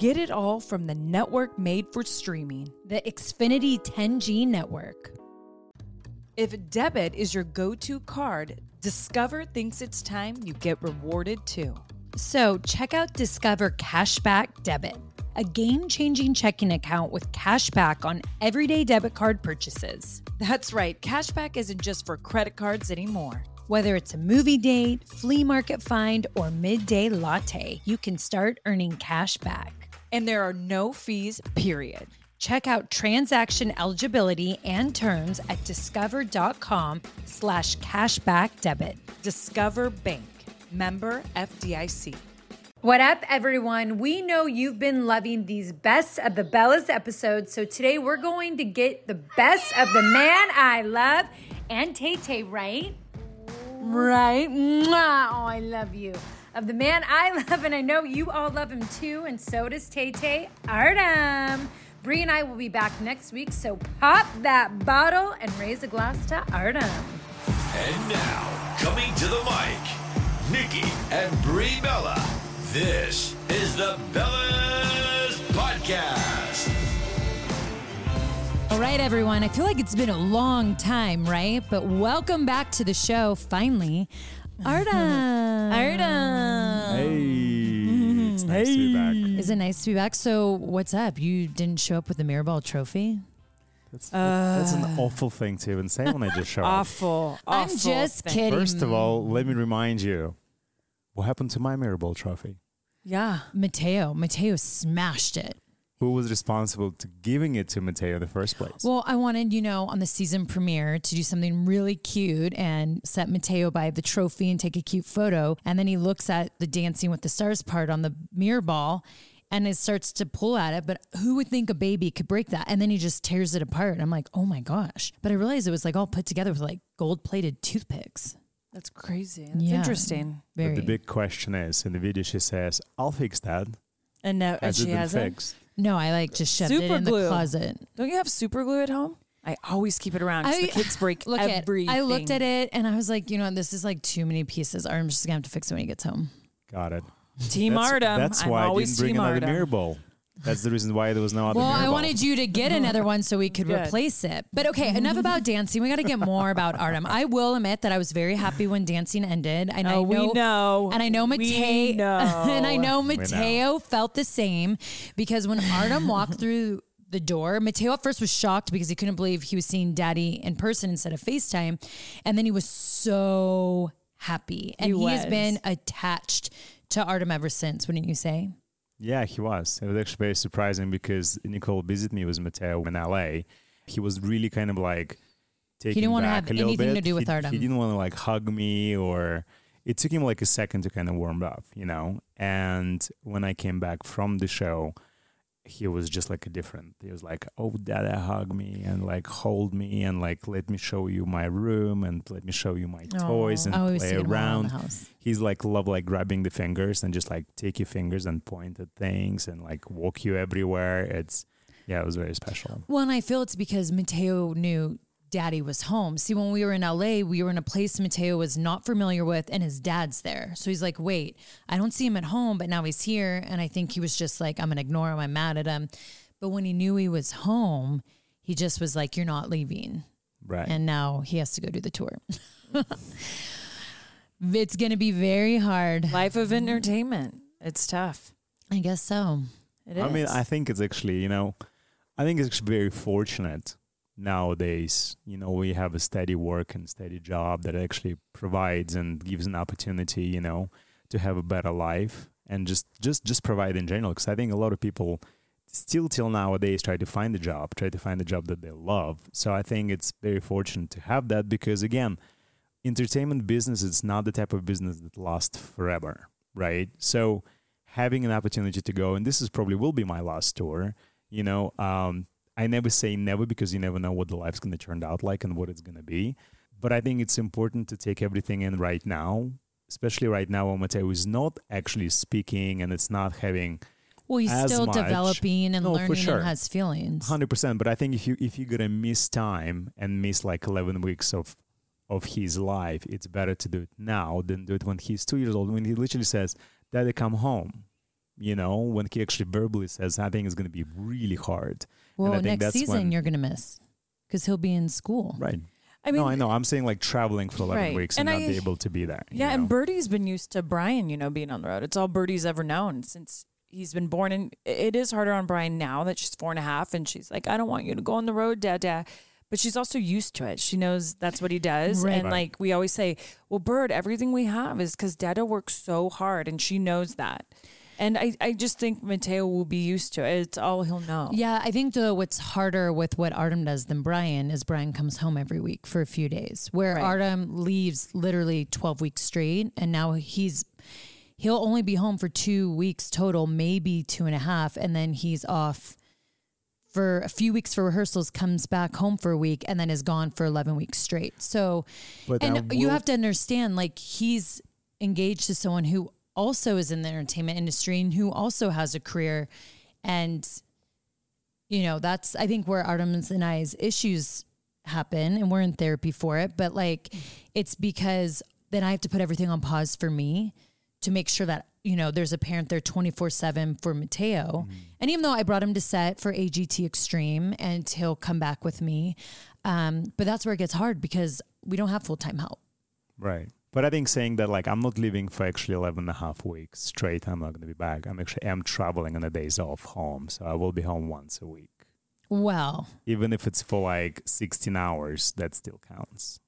Get it all from the network made for streaming. The Xfinity 10G network. If debit is your go to card, Discover thinks it's time you get rewarded too. So check out Discover Cashback Debit, a game changing checking account with cashback on everyday debit card purchases. That's right, cashback isn't just for credit cards anymore. Whether it's a movie date, flea market find, or midday latte, you can start earning cash back. And there are no fees, period. Check out transaction eligibility and terms at discover.com slash cashback debit. Discover Bank, member FDIC. What up, everyone? We know you've been loving these best of the Bellas episodes, so today we're going to get the best of the man I love and Tay Tay, right? Right? Mwah. Oh, I love you. Of the man I love, and I know you all love him too, and so does Tay Tay Artem. Brie and I will be back next week, so pop that bottle and raise a glass to Artem. And now, coming to the mic, Nikki and Brie Bella. This is the Bellas Podcast. All right, everyone. I feel like it's been a long time, right? But welcome back to the show, finally. Artem. Artem. Hey, mm-hmm. it's nice to be back. Is it nice to be back? So, what's up? You didn't show up with the Mirrorball trophy? That's, that's an uh. awful thing to even say when I just show up. Awful, awful. I'm just thing. kidding. First of all, let me remind you, what happened to my Mirrorball trophy? Yeah. Matteo. Matteo smashed it. Who was responsible to giving it to Matteo in the first place? Well, I wanted, you know, on the season premiere to do something really cute and set Matteo by the trophy and take a cute photo. And then he looks at the Dancing with the Stars part on the mirror ball and it starts to pull at it. But who would think a baby could break that? And then he just tears it apart. I'm like, oh my gosh. But I realized it was like all put together with like gold plated toothpicks. That's crazy. That's Yeah. interesting. Very. but the big question is, in the video she says, I'll fix that. And now and Has it she hasn't. fixed? No, I like just shoved it Super in the closet. Don't you have super glue at home? I always keep it around because the kids break look at everything. I looked at it and I was like, you know, this is like too many pieces. I'm just gonna have to fix it when he gets home. Got it. Team that's, Artem. That's I'm why I always didn't bring Team another Artem. mirror ball. That's the reason why there was no other Well, I ball. wanted you to get another one so we could Good. replace it. But okay, mm-hmm. enough about dancing. We got to get more about Artem. I will admit that I was very happy when dancing ended. And I Oh, we know. And I know We Matteo. know. and I know know. Matteo felt the same because when Artem walked through the door, Matteo at first was shocked because he couldn't believe he was seeing Daddy in person instead of FaceTime, and then he was so happy, and He he, has been attached to Artem ever since. Wouldn't you say? Yeah, he was. It was actually very surprising because Nicole visited me with Matteo in LA. He was really kind of like taking He didn't wanna have a little anything to do with he, Artem. He didn't want to like hug me or it took him like a second to kind of warm up, you know. And when I came back from the show, he was just like a different. He was like, "Oh, Dada, hug me and like hold me and like let me show you my room and let me show you my toys and play seeing them all around around." the house. he's like love like grabbing the fingers and just like take your fingers and point at things and like walk you everywhere it's yeah it was very special Well, and I feel it's because Matteo knew daddy was home. See, when we were in LA, we were in a place Matteo was not familiar with, and his dad's there. So he's like, wait, I don't see him at home, but now he's here. And I think he was just like, I'm going to ignore him. I'm mad at him. But when he knew he was home, he just was like, you're not leaving. right And now he has to go do the tour. it's going to be very hard. Life of entertainment. It's tough. I guess so. It is. i mean i think it's actually you know i think it's very fortunate nowadays. You know, we have a steady work and steady job that actually provides and gives an opportunity, you know, to have a better life and just just just provide in general. Because I think a lot of people still till nowadays try to find a job, try to find a job that they love. So I think it's very fortunate to have that because again, entertainment business is not the type of business that lasts forever, right? So having an opportunity to go, and this is probably will be my last tour. You know, um, I never say never because you never know what the life's going to turn out like and what it's going to be. But I think it's important to take everything in right now, especially right now when Matteo is not actually speaking and it's not having Well, he's still much. developing and No, learning sure. and has feelings. Hundred percent. But I think if you if you're gonna miss time and miss like eleven weeks of of his life, it's better to do it now than do it when he's two years old. When he literally says, "Daddy, come home," you know, when he actually verbally says, I think it's gonna be really hard. Well, and I think next that's season when, you're going to miss because he'll be in school. right. I mean, no, I know. I'm saying like traveling for eleven Right. weeks and, And not I- be able to be there. you Yeah, know? and Birdie's been used to Brian, you know, being on the road. It's all Birdie's ever known since he's been born. And it is harder on Brian now that she's four and a half and she's like, I don't want you to go on the road, dad, dad. But she's also used to it. She knows that's what he does. Right. And like we always say, well, Bird, everything we have is because Dada works so hard and she knows that. And I, I just think Matteo will be used to it. It's all he'll know. Yeah, I think though what's harder with what Artem does than Brian is Brian comes home every week for a few days, where Right. Artem leaves literally twelve weeks straight, and now he's he'll only be home for two weeks total, maybe two and a half, and then he's off for a few weeks for rehearsals, comes back home for a week, and then is gone for eleven weeks straight. So, But and I you have to understand, like he's engaged to someone who also is in the entertainment industry and who also has a career, and you know that's I think where Artemis and I's issues happen, and we're in therapy for it. But like, it's because then I have to put everything on pause for me to make sure that you know there's a parent there 24 7 for matteo and even though i brought him to set for agt extreme and he'll come back with me um, but that's where it gets hard because we don't have full-time help Right. But I think saying that like I'm not leaving for actually 11 and a half weeks straight, I'm not going to be back. I'm actually am traveling on the days off home, so I will be home once a week. well Even if it's for like 16 hours, that still counts.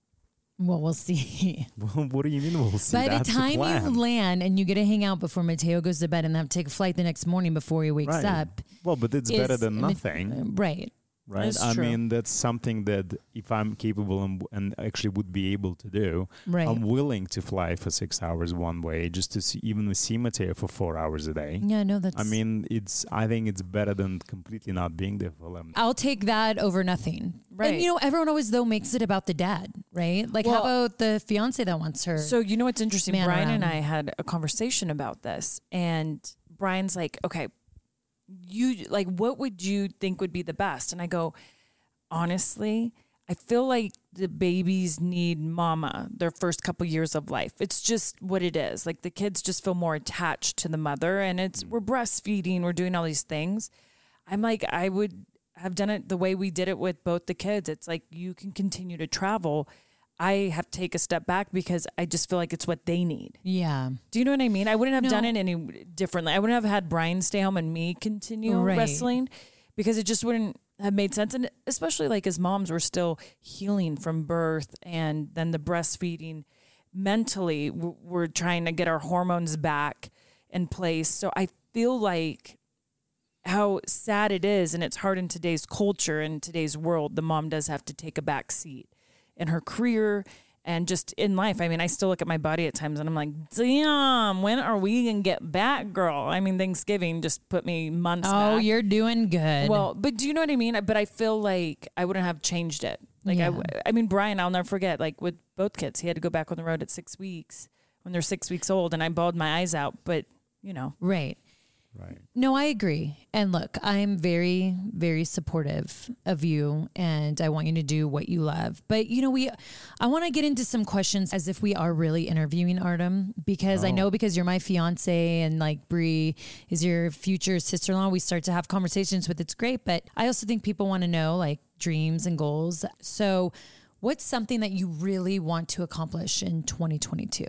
well we'll see what do you mean we'll see? by the That's time you land and you get to hang out before matteo goes to bed and have to take a flight the next morning before he wakes Right. up Well, but it's better than nothing, right right? It's I true. mean, that's something that if I'm capable and, and actually would be able to do, right I'm willing to fly for six hours one way just to see, even see Matteo for four hours a day. yeah no that's I mean, it's. I think it's better than completely not being there for them. I'll take that over nothing. Right. And you know, everyone always though makes it about the dad, right? Like how about the fiance that wants her? So you know what's interesting? Man Brian and. I had a conversation about this, and Brian's like, "Okay, you like, what would you think would be the best?" And I go, honestly, I feel like the babies need mama their first couple years of life. It's just what it is. Like the kids just feel more attached to the mother, and it's mm. we're breastfeeding, we're doing all these things. I'm like, I would have done it the way we did it with both the kids. It's like you can continue to travel. I have to take a step back because I just feel like it's what they need. yeah. Do you know what I mean? I wouldn't have done it any differently. I wouldn't have had Brian stay home and me continue Right. wrestling because it just wouldn't have made sense. And especially like as moms, we're still healing from birth and then the breastfeeding. Mentally, we're trying to get our hormones back in place. So I feel like how sad it is, and it's hard in today's culture and today's world. The mom does have to take a back seat in her career and just in life. I mean, I still look at my body at times and I'm like, damn, when are we gonna get back, girl? I mean, Thanksgiving just put me months Oh, back. you're doing good. Well, but do you know what I mean? But I feel like I wouldn't have changed it. Like Yeah. I, I mean, Brian, I'll never forget. Like with both kids, he had to go back on the road at six weeks when they're six weeks old, and I bawled my eyes out. But you know, right. Right. No, I agree. And look, I'm very, very supportive of you and I want you to do what you love. But you know, we I want to get into some questions as if we are really interviewing Artem because I oh. know because you're my fiance and like Brie is your future sister-in-law, we start to have conversations with it's great, but I also think people want to know like dreams and goals. So, what's something that you really want to accomplish in 2022?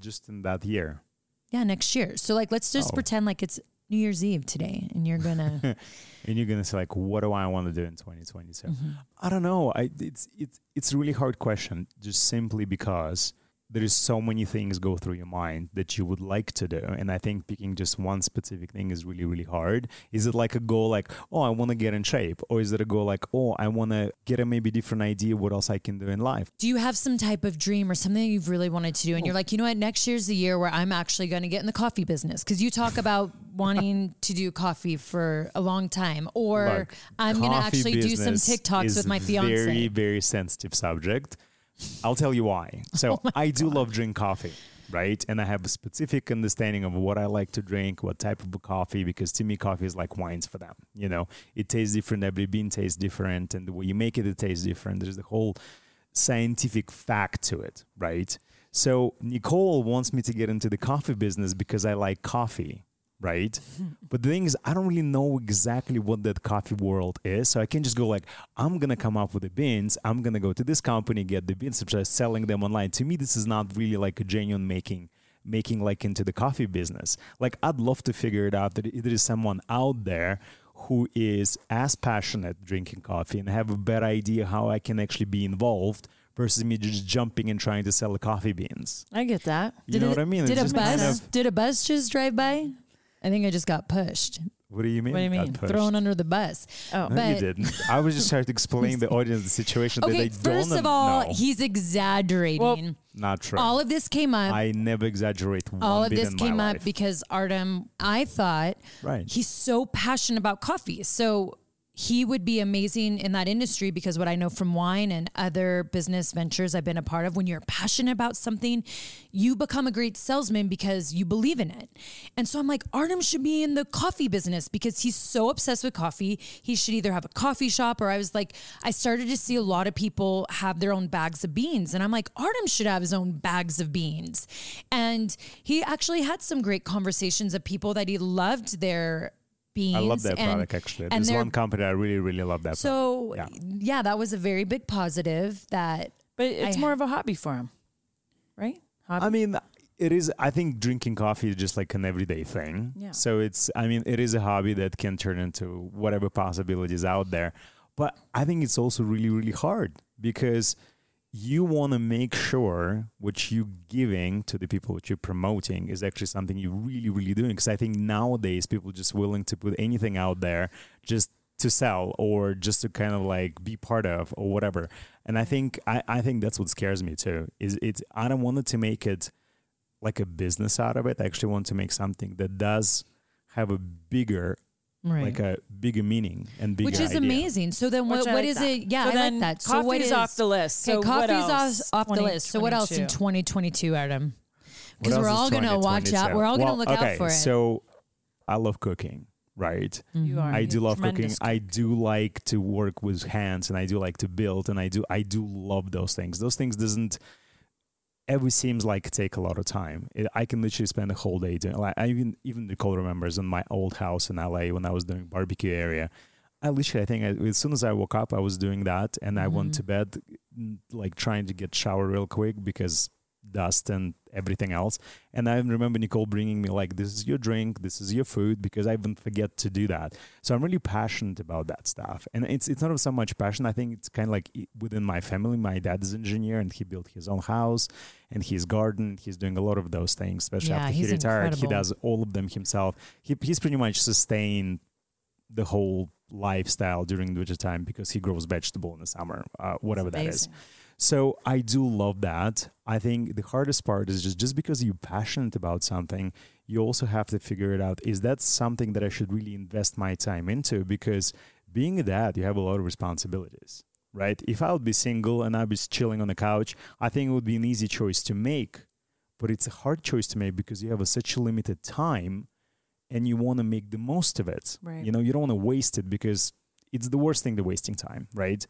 Just in that year. Yeah, next year. So like let's just Oh. pretend like it's New Year's Eve today, and you're gonna. and you're gonna say like, what do I want to do in 2022? Mm-hmm. I don't know. I it's it's it's a really hard question, just simply because there is so many things go through your mind that you would like to do, and I think picking just one specific thing is really really hard. Is it like a goal like, oh, I want to get in shape, or is it a goal like, oh, I want to get a maybe different idea what else I can do in life? Do you have some type of dream or something you've really wanted to do, and you're like, you know what, next year's the year where I'm actually going to get in the coffee business? Because you talk about wanting to do coffee for a long time, or Look, I'm going to actually do some TikToks with my fiance. Very, very sensitive subject. I'll tell you why. Oh so Oh I do love drink coffee, right? And I have a specific understanding of what I like to drink, what type of coffee, because to me, coffee is like wines for them. You know, it tastes different. Every bean tastes different, and the way you make it, it tastes different. There's the whole scientific fact to it, right? So Nicole wants me to get into the coffee business because I like coffee, right? but the thing is, I don't really know exactly what that coffee world is. So I can just go like, I'm gonna come up with the beans. I'm gonna go to this company, get the beans, and selling them online. To me, this is not really like a genuine making making like into the coffee business. Like I'd love to figure it out that there is someone out there who is as passionate drinking coffee and have a better idea how I can actually be involved versus me just jumping and trying to sell the coffee beans. I get that. You know a, what I mean? Did It's a bus? kind of- did a bus just drive by? I think I just got pushed, what do you mean? What do you mean? thrown under the bus. Oh, No, but- you didn't. I was just trying to explain the audience the situation that they don't know. First of all, know. he's exaggerating. Well, Not true. all of this came up. I never exaggerate one all of bit this in came up life. because Artem, I thought Right. he's so passionate about coffee. So he would be amazing in that industry because what I know from wine and other business ventures I've been a part of, when you're passionate about something, you become a great salesman because you believe in it. And so I'm like, Artem should be in the coffee business because he's so obsessed with coffee. He should either have a coffee shop or I was like, I started to see a lot of people have their own bags of beans. And I'm like, Artem should have his own bags of beans. And he actually had some great conversations of people that he loved their beans. I love that and- product actually. and There's one company I really, really love that. so product. yeah. that was a very big positive that but it's I- more of a hobby for him, right? Hobby. I mean, it is. I think drinking coffee is just like an everyday thing. Yeah. So it's. I mean, it is a hobby that can turn into whatever possibilities out there. But I think it's also really, really hard because you want to make sure what you're giving to the people what you're promoting is actually something you're really, really doing. Because I think nowadays people just willing to put anything out there just to sell or just to kind of like be part of or whatever. And I think I, I think that's what scares me too. Is it's I don't want it to make it like a business out of it. I actually want to make something that does have a bigger right. like a bigger meaning and bigger which is idea. amazing. So then what Which I what like is that. it? Yeah, So I then like that. So what coffee's is off the list. Okay, So what coffee's else? off, off the list. So what else in 2022? 2022, Artem? Because else we're is all gonna watch out. We're all gonna Well, look okay, out for it. So I love cooking, right? You are. I do love cooking. tremendous I do like to work with hands and I do like to build and I do I do love those things. Those things doesn't ever seems like take a lot of time. It, I can literally spend a whole day doing like I even even Nicole remembers in my old house in LA when I was doing barbecue area. I literally I think I, as soon as I woke up I was doing that and I went mm-hmm. to bed like trying to get shower real quick because dust and everything else. And I remember Nicole bringing me like, "This is your drink, this is your food," because I even forget to do that. So I'm really passionate about that stuff. And it's it's not so much passion. I think it's kind of like within my family. My dad is an engineer, and he built his own house and his garden. He's doing a lot of those things, especially Yeah, after he retired. He does all of them himself. He, he's pretty much sustained the whole lifestyle during the winter time because he grows vegetable in the summer, uh, whatever that is. So I do love that. I think the hardest part is just just because you're passionate about something, you also have to figure it out. Is that something that I should really invest my time into? Because being that, you have a lot of responsibilities, right? If I would be single and I'd be chilling on the couch, I think it would be an easy choice to make. But it's a hard choice to make because you have a, such a limited time and you want to make the most of it. Right. You know, you don't want to waste it because it's the worst thing, the wasting time, right?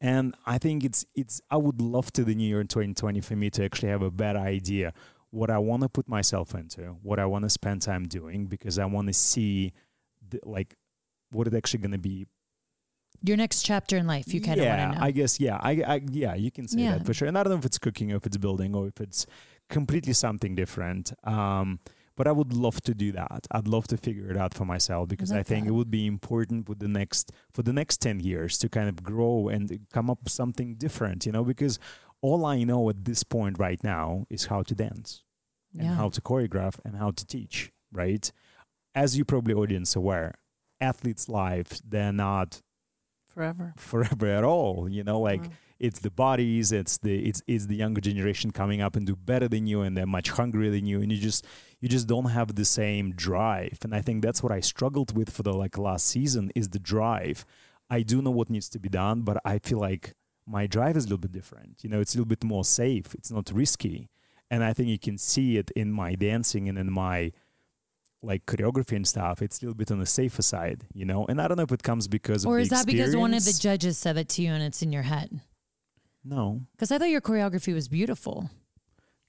And I think it's it's I would love to the new year in 2020 for me to actually have a better idea what I want to put myself into, what I want to spend time doing, because I want to see the, like what it's actually going to be. Your next chapter in life, you kind of yeah, want to know. I guess yeah, I, I yeah, you can say Yeah. that for sure. And I don't know if it's cooking or if it's building or if it's completely something different. Um, But I would love to do that. I'd love to figure it out for myself because I, like think that. it would be important with the next for the next 10 years to kind of grow and come up with something different, you know, because all I know at this point right now is how to dance and Yeah. how to choreograph and how to teach, right? As you probably audience aware, athletes' lives they're not Forever. forever at all. You know, like Wow. it's the bodies, it's the it's it's the younger generation coming up and do better than you, and they're much hungrier than you, and you just you just don't have the same drive. And I think that's what I struggled with for the like last season is the drive. I do know what needs to be done, but I feel like my drive is a little bit different. You know, it's a little bit more safe. It's not risky, and I think you can see it in my dancing and in my like choreography and stuff. It's a little bit on the safer side, you know. And I don't know if it comes because of Or is that because one of the judges said it to you and it's in your head? no. Because I thought your choreography was beautiful.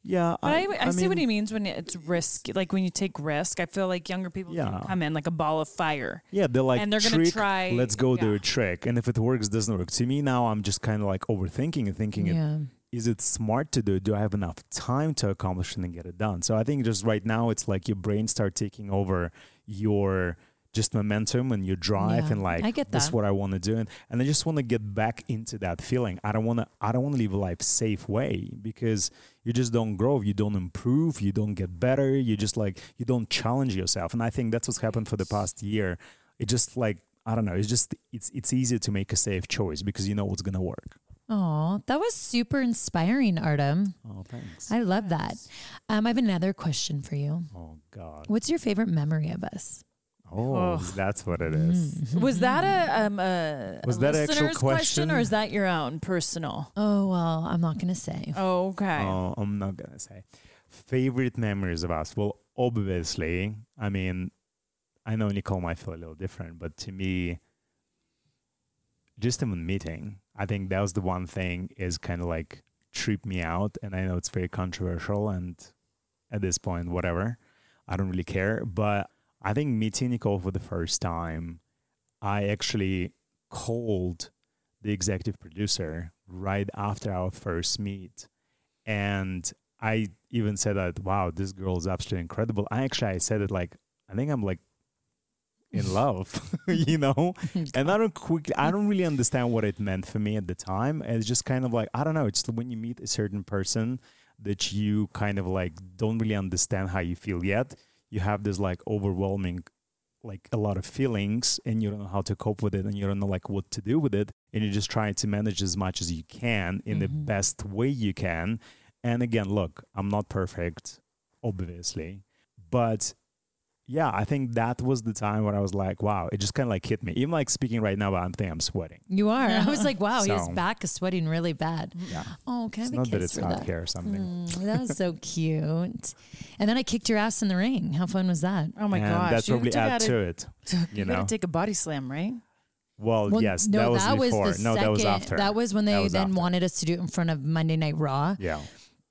Yeah, But I, I, see what he means when it's risk. Like when you take risk, I feel like younger people Yeah. can come in like a ball of fire. Yeah, they're like, And they're gonna try- let's go do a trick. And if it works, doesn't work. To me now, I'm just kind of like overthinking and thinking, it, Yeah. Is it smart to do? Do I have enough time to accomplish it and get it done? So I think just right now, it's like your brain start taking over your just momentum and your drive Yeah, and like I get this is what I want to do and, and I just want to get back into that feeling. I don't want to I don't want to live a life safe way because you just don't grow, you don't improve, you don't get better, you just like you don't challenge yourself. And I think that's what's happened for the past year. It just like I don't know, it's just it's it's easier to make a safe choice because you know what's gonna work. Oh, that was super inspiring, Artem. Oh thanks. I love that. Um, I have another question for you. oh God. What's your favorite memory of us? Oh, Oh. that's what it is. Mm-hmm. Was that a um a, Was a that an actual listener's question? or is that your own personal? Oh, well, I'm not going to say. Oh, okay. Oh, I'm not gonna say. Favorite memories of us? Well, obviously, I mean, I know Nicole might feel a little different, but to me, just even meeting, I think that was the one thing is kind of like trip me out, and I know it's very controversial, and at this point, whatever, I don't really care. But I think meeting Nicole for the first time, I actually called the executive producer right after our first meet and I even said that, wow, this girl is absolutely incredible. I actually I said it like, I think I'm like in love, you know? and I don't quickly, I don't really understand what it meant for me at the time. It's just kind of like, I don't know, it's when you meet a certain person that you kind of like don't really understand how you feel yet. You have this like overwhelming like a lot of feelings and you don't know how to cope with it and you don't know like what to do with it and you're just trying to manage as much as you can in the mm-hmm. best way you can and again look i'm not perfect obviously but yeah i think that was the time when i was like wow it just kind of like hit me even like speaking right now i'm thinking i'm sweating You are. I was like, wow, his back is sweating really bad. yeah Oh, can I it's have a not that it's for hot that? here or something Mm, that was so cute. And then I kicked your ass in the ring. How fun was that? oh my and gosh. that you probably took add out a- to it you You know gotta take a body slam, right? well, Well, yes no, that was before the no that was second- after That was when they was then after. wanted us to do it in front of Monday Night Raw. yeah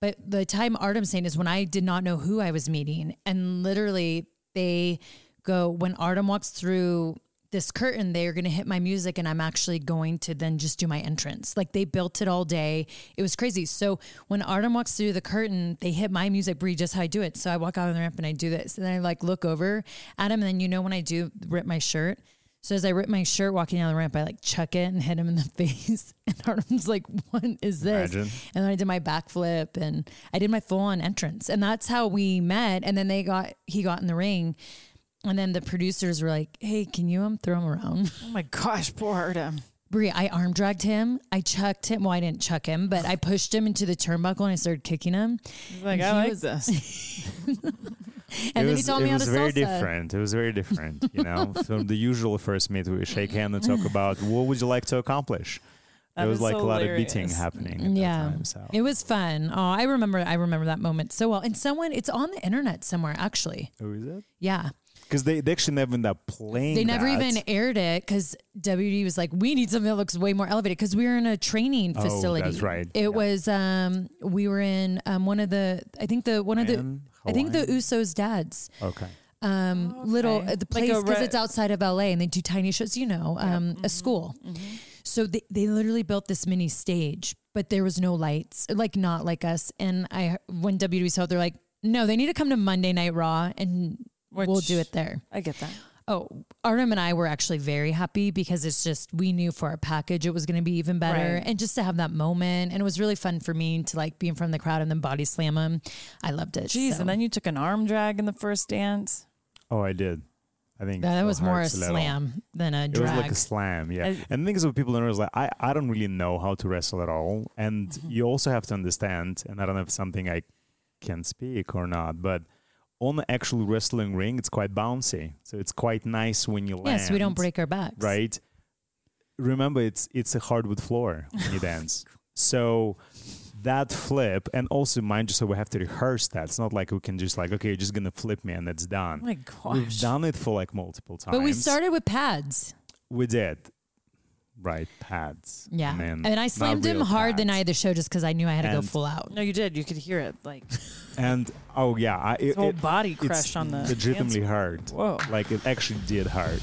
But the time Artem's saying is when I did not know who I was meeting. And literally they go, when Artem walks through this curtain, they're going to hit my music and I'm actually going to then just do my entrance. Like they built it all day. It was crazy. So when Artem walks through the curtain, they hit my music, Brie, just how I do it. So I walk out on the ramp and I do this. And then I like look over at him. And then you know when I do rip my shirt, so as I rip my shirt walking down the ramp, I like chuck it and hit him in the face. And Artem's like, "What is this?" Imagine. And then I did my backflip and I did my full on entrance. And that's how we met. And then they got he got in the ring. And then the producers were like, Hey, can you um throw him around? Oh my gosh, poor Artem. Brie, I arm dragged him. I chucked him. Well, I didn't chuck him, but I pushed him into the turnbuckle and I started kicking him. He's like, And I he like was- this. And it then was, he told it me how was to very salsa. different. It was very different, you know. From the usual first meet, we shake hand and talk about what would you like to accomplish. That there was is like a lot of beating happening. At Yeah. that time, so. It was fun. Oh, I remember I remember that moment so well. And someone it's on the internet somewhere, actually. Who is it? Yeah. Because they, they actually never end up playing. They never that. even aired it because WWE was like, we need something that looks way more elevated because we were in a training Oh, facility. that's right. It Yeah. was um we were in um one of the I think the one of the Hawaiian? I think the Usos dads Okay. um little uh, the place a because re- it's outside of LA and they do tiny shows you know um a school. So they, they literally built this mini stage, but there was no lights, like not like us. And I, when WWE saw it, they're like, No, they need to come to Monday Night Raw and we'll do it there. I get that. Oh, Artem and I were actually very happy because it's just we knew for our package it was going to be even better, Right. and just to have that moment, and it was really fun for me to like be in front of the crowd and then body slam him. I loved it. Jeez, so. and then you took an arm drag in the first dance. Oh, I did. I think that was more a slam than a drag. It was like a slam, yeah. I- and the thing is, what people don't know is like I, I don't really know how to wrestle at all, and Mm-hmm. you also have to understand. And I don't know if something I can speak or not, but on the actual wrestling ring, it's quite bouncy, so it's quite nice when you land. yes, we don't break our backs. right. Remember, it's it's a hardwood floor when you dance, so that flip, and also mind you, so we have to rehearse that. It's not like we can just like okay, you're just gonna flip me and that's Oh done. my We've done it for like multiple times. But we started with pads. We did. Right, pads. Yeah, I mean, and I slammed him real hard the night of the show just because I knew I had to go And- full out. No, you did. You could hear it. Like And oh yeah, I, his whole it, body it's crashed on the legitimately dance- hurt. Whoa. Like it actually did hurt.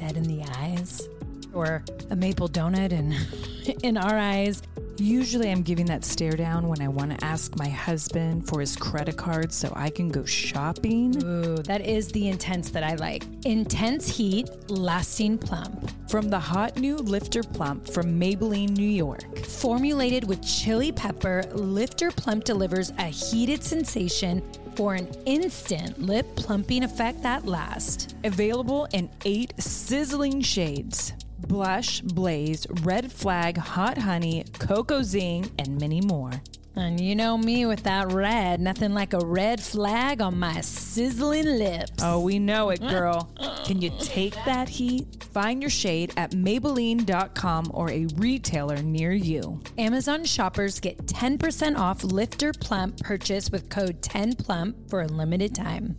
dead in the eyes, or a maple donut in, in our eyes. Usually, I'm giving that stare down when I want to ask my husband for his credit card so I can go shopping. Ooh, that is the intense that I like. Intense heat, lasting plump. From the hot new Lifter Plump from Maybelline, New York. Formulated with chili pepper, Lifter Plump delivers a heated sensation for an instant lip plumping effect that lasts. Available in eight sizzling shades blush, blaze, red flag, hot honey, cocoa zing, and many more. And you know me with that red, nothing like a red flag on my sizzling lips. Oh, we know it, girl. Can you take that heat? Find your shade at Maybelline.com or a retailer near you. Amazon shoppers get 10% off Lifter Plump purchase with code 10PLUMP for a limited time.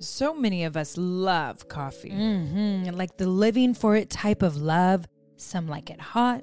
So many of us love coffee. Mm, like the living for it type of love. Some like it hot,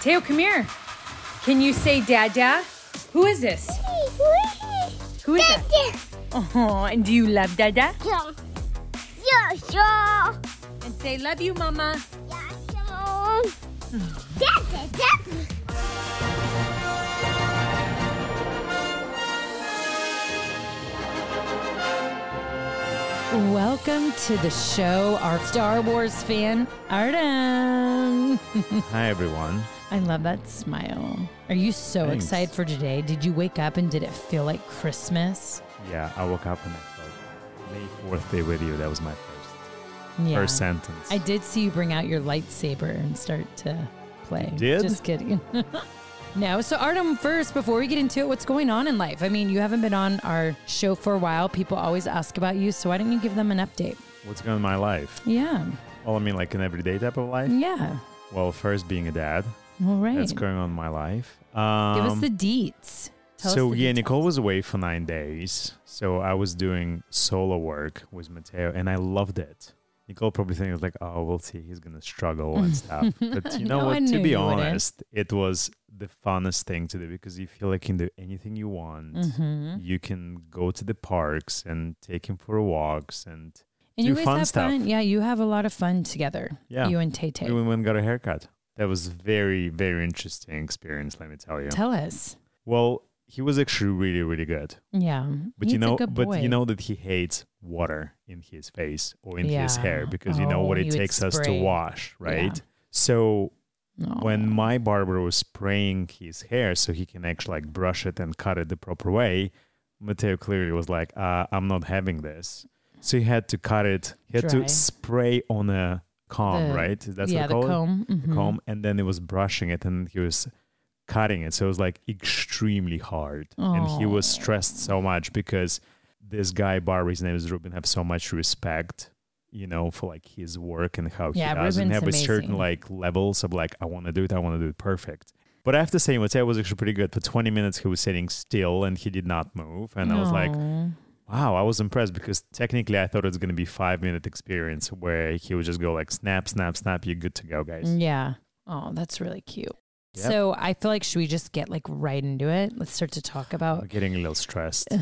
Teo, come here. Can you say Dada? Who is this? Who is that? Oh, and do you love Dada? Yeah, sure. And say, love you, Mama. Yeah, sure. Dada, dada. Welcome to the show, our Star Wars fan, Artem. Hi, everyone. I love that smile. Are you so Thanks. excited for today? Did you wake up and did it feel like Christmas? Yeah, I woke up and I thought, May 4th day with you. That was my first, Yeah. first sentence. I did see you bring out your lightsaber and start to play. You did? Just kidding. no. So, Artem, first, before we get into it, what's going on in life? I mean, you haven't been on our show for a while. People always ask about you. So, why don't you give them an update? What's going on in my life? Yeah. Well, I mean, like an everyday type of life. Yeah. Well, first being a dad. All right. That's going on in my life. Um, Give us the deets. Tell so the yeah, details. Nicole was away for nine days. So I was doing solo work with Matteo, and I loved it. Nicole probably thinks like, oh, we'll see, he's gonna struggle and stuff. But you know No, what? To be you wouldn't. honest, it was the funnest thing to do because you feel like you can do anything you want. Mhm. You can go to the parks and take him for walks, and And you guys fun have stuff. fun. Yeah, you have a lot of fun together. Yeah. You and Tay Tay. we went and got a haircut. That was very, very interesting experience. Let me tell you. Tell us. Well, he was actually really, really good. Yeah. But He's you know, but you know that he hates water in his face or in his hair Yeah. because you know what Oh, it he would takes us to wash, right? Yeah. So when my barber was spraying his hair so he can actually like brush it and cut it the proper way, Matteo clearly was like, uh, "I'm not having this." So he had to cut it. He had Dry. to spray on a comb, The- right? That's yeah, what the call it comb. the mhm. comb and then it was brushing it and he was cutting it so it was like extremely hard and he was stressed so much because this guy barber his name is ruben have so much respect you know for like his work and how Yeah, he does and Ruben's have a certain like levels of like i want to do it i want to do it perfect but I have to say, Matteo was actually pretty good. For 20 minutes, he was sitting still and he did not move. And I was like. Wow, I was impressed because technically I thought it was going to be five minute experience where he would just go like snap, snap, snap. You're good to go, guys. Yeah. Oh, that's really cute. Yep. So I feel like should we just get like right into it? Let's start to talk I'm about. getting a little stressed.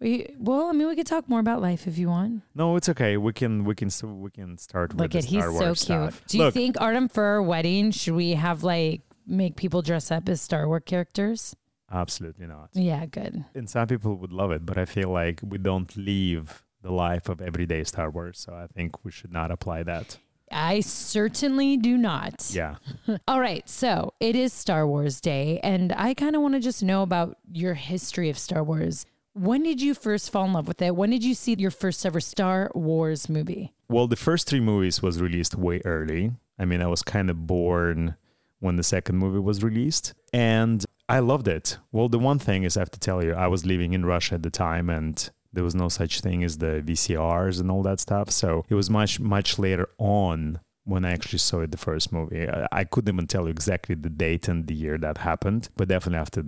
We, well, I mean, we could talk more about life if you want. No, it's okay. We can we can we can start Look with at he's so cute. stuff. Do you Look, think Artem for our wedding should we have like make people dress up as Star Wars characters? Absolutely not. Yeah, good. And some people would love it, but I feel like we don't live the life of everyday Star Wars. So I think we should not apply that. I certainly do not. Yeah. All right, so it is Star Wars Day, and I kind of want to just know about your history of Star Wars. When did you first fall in love with it? When did you see your first ever Star Wars movie? Well, the first three movies was released way early. I mean, I was kind of born when the second movie was released, and I loved it. Well, the one thing is, I have to tell you, I was living in Russia at the time, and there was no such thing as the VCRs and all that stuff. So it was much, much later on when I actually saw it the first movie. I, I couldn't even tell you exactly the date and the year that happened, but definitely after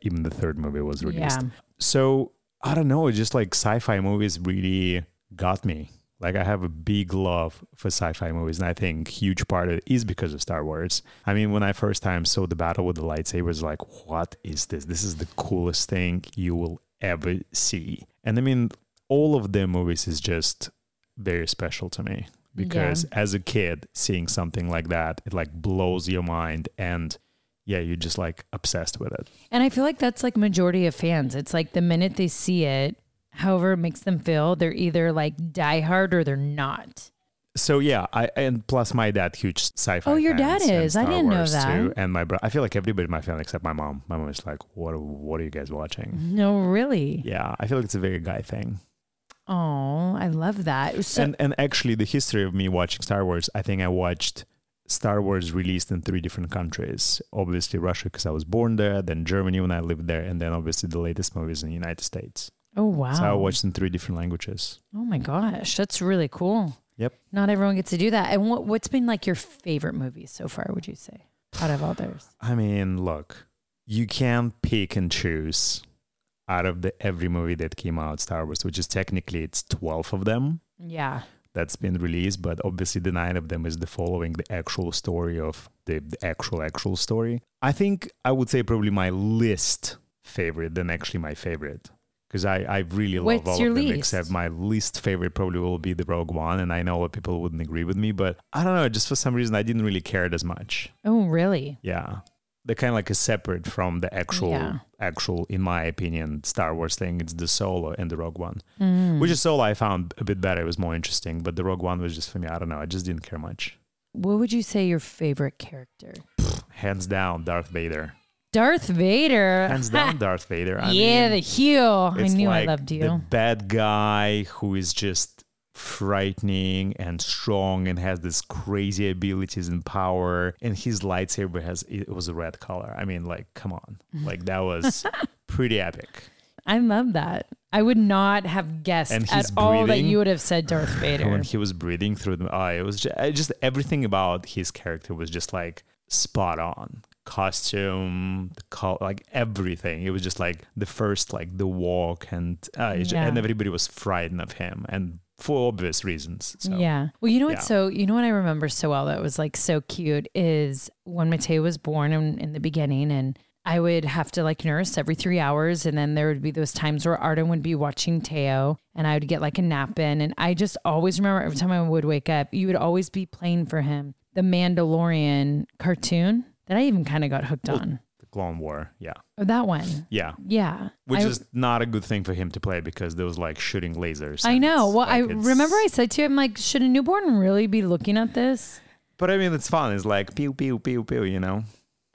even the third movie was released. Yeah. So I don't know, just like sci-fi movies really got me. Like I have a big love for sci-fi movies, and I think huge part of it is because of Star Wars. I mean, when I first time saw the battle with the lightsabers, like, what is this? This is the coolest thing you will ever see. And I mean, all of their movies is just very special to me because as a kid, seeing something like that, it like blows your mind and yeah, you're just like obsessed with it. And I feel like that's like majority of fans. It's like the minute they see it, however it makes them feel, they're either like diehard or they're not. So yeah, I and plus my dad huge sci-fi. Oh, your dad is? I didn't know that. Too. And my bro, I feel like everybody in my family except my mom. My mom is like, "What? What are you guys watching?" No, really. Yeah, I feel like it's a very guy thing. Oh, I love that. So, and and actually, the history of me watching Star Wars, I think I watched Star Wars released in three different countries. Obviously, Russia because I was born there. Then Germany when I lived there, and then obviously the latest movies in the United States. Oh wow. So I watched in three different languages. oh my gosh, that's really cool. Yep. Not everyone gets to do that. And what what's been like your favorite movie so far? Would you say out of others? I mean, look, you can't pick and choose out of the every movie that came out Star Wars, which is technically it's 12 of them Yeah. that's been released, but obviously the nine of them is the following the actual story of the, the actual actual story. I think I would say probably my least favorite than actually my favorite. Because I, I really love What's all of them, least? except my least favorite probably will be the Rogue One, and I know what people wouldn't agree with me, but I don't know. Just for some reason, I didn't really care it as much. Oh really? Yeah. They're kind of like a separate from the actual, Yeah. actual, in my opinion, Star Wars thing. It's the Solo and the Rogue One, Mm. which is Solo I found a bit better. It was more interesting, but the Rogue One was just for me. I don't know. I just didn't care much. What would you say your favorite character? Hands down, Darth Vader. Darth Vader. Hands down, Darth Vader. I yeah, mean, the heel. I knew like I loved you. The bad guy who is just frightening and strong and has this crazy abilities and power. And his lightsaber has it was a red color. I mean, like, come on, like that was pretty epic. I love that. I would not have guessed And at all that you would have said Darth Vader. when he was breathing through the eye, it was just, just everything about his character was just like spot on. Costume, the color, like everything. It was just like the first, like the walk, and uh, Yeah. and everybody was frightened of him, and for obvious reasons. So. Yeah. Well, you know what? Yeah. So you know what I remember so well that was like so cute is when Matteo was born in, in the beginning, and I would have to like nurse every three hours, and then there would be those times where Artem would be watching Teo, and I would get like a nap in, and I just always remember every time I would wake up, you would always be playing for him the Mandalorian cartoon that I even kind of got hooked on. The Clone War, yeah, Oh, that one. yeah. Yeah. Which I- is not a good thing for him to play because there was like shooting lasers. I know. Well, like, I remember I said to him, like, should a newborn really be looking at this? But I mean, it's fun. It's like pew pew pew pew. You know.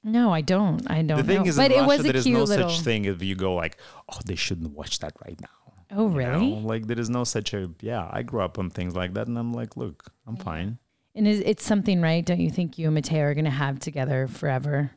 No, I don't. I don't the thing know. is, but in it Russia, was there is no little. such thing if you go like, oh, they shouldn't watch that right now. Oh, You really? know, Like there is no such a yeah. I grew up on things like that, and I'm like, look, I'm fine. And it's something, right? Don't you think you and Matteo are going to have together forever?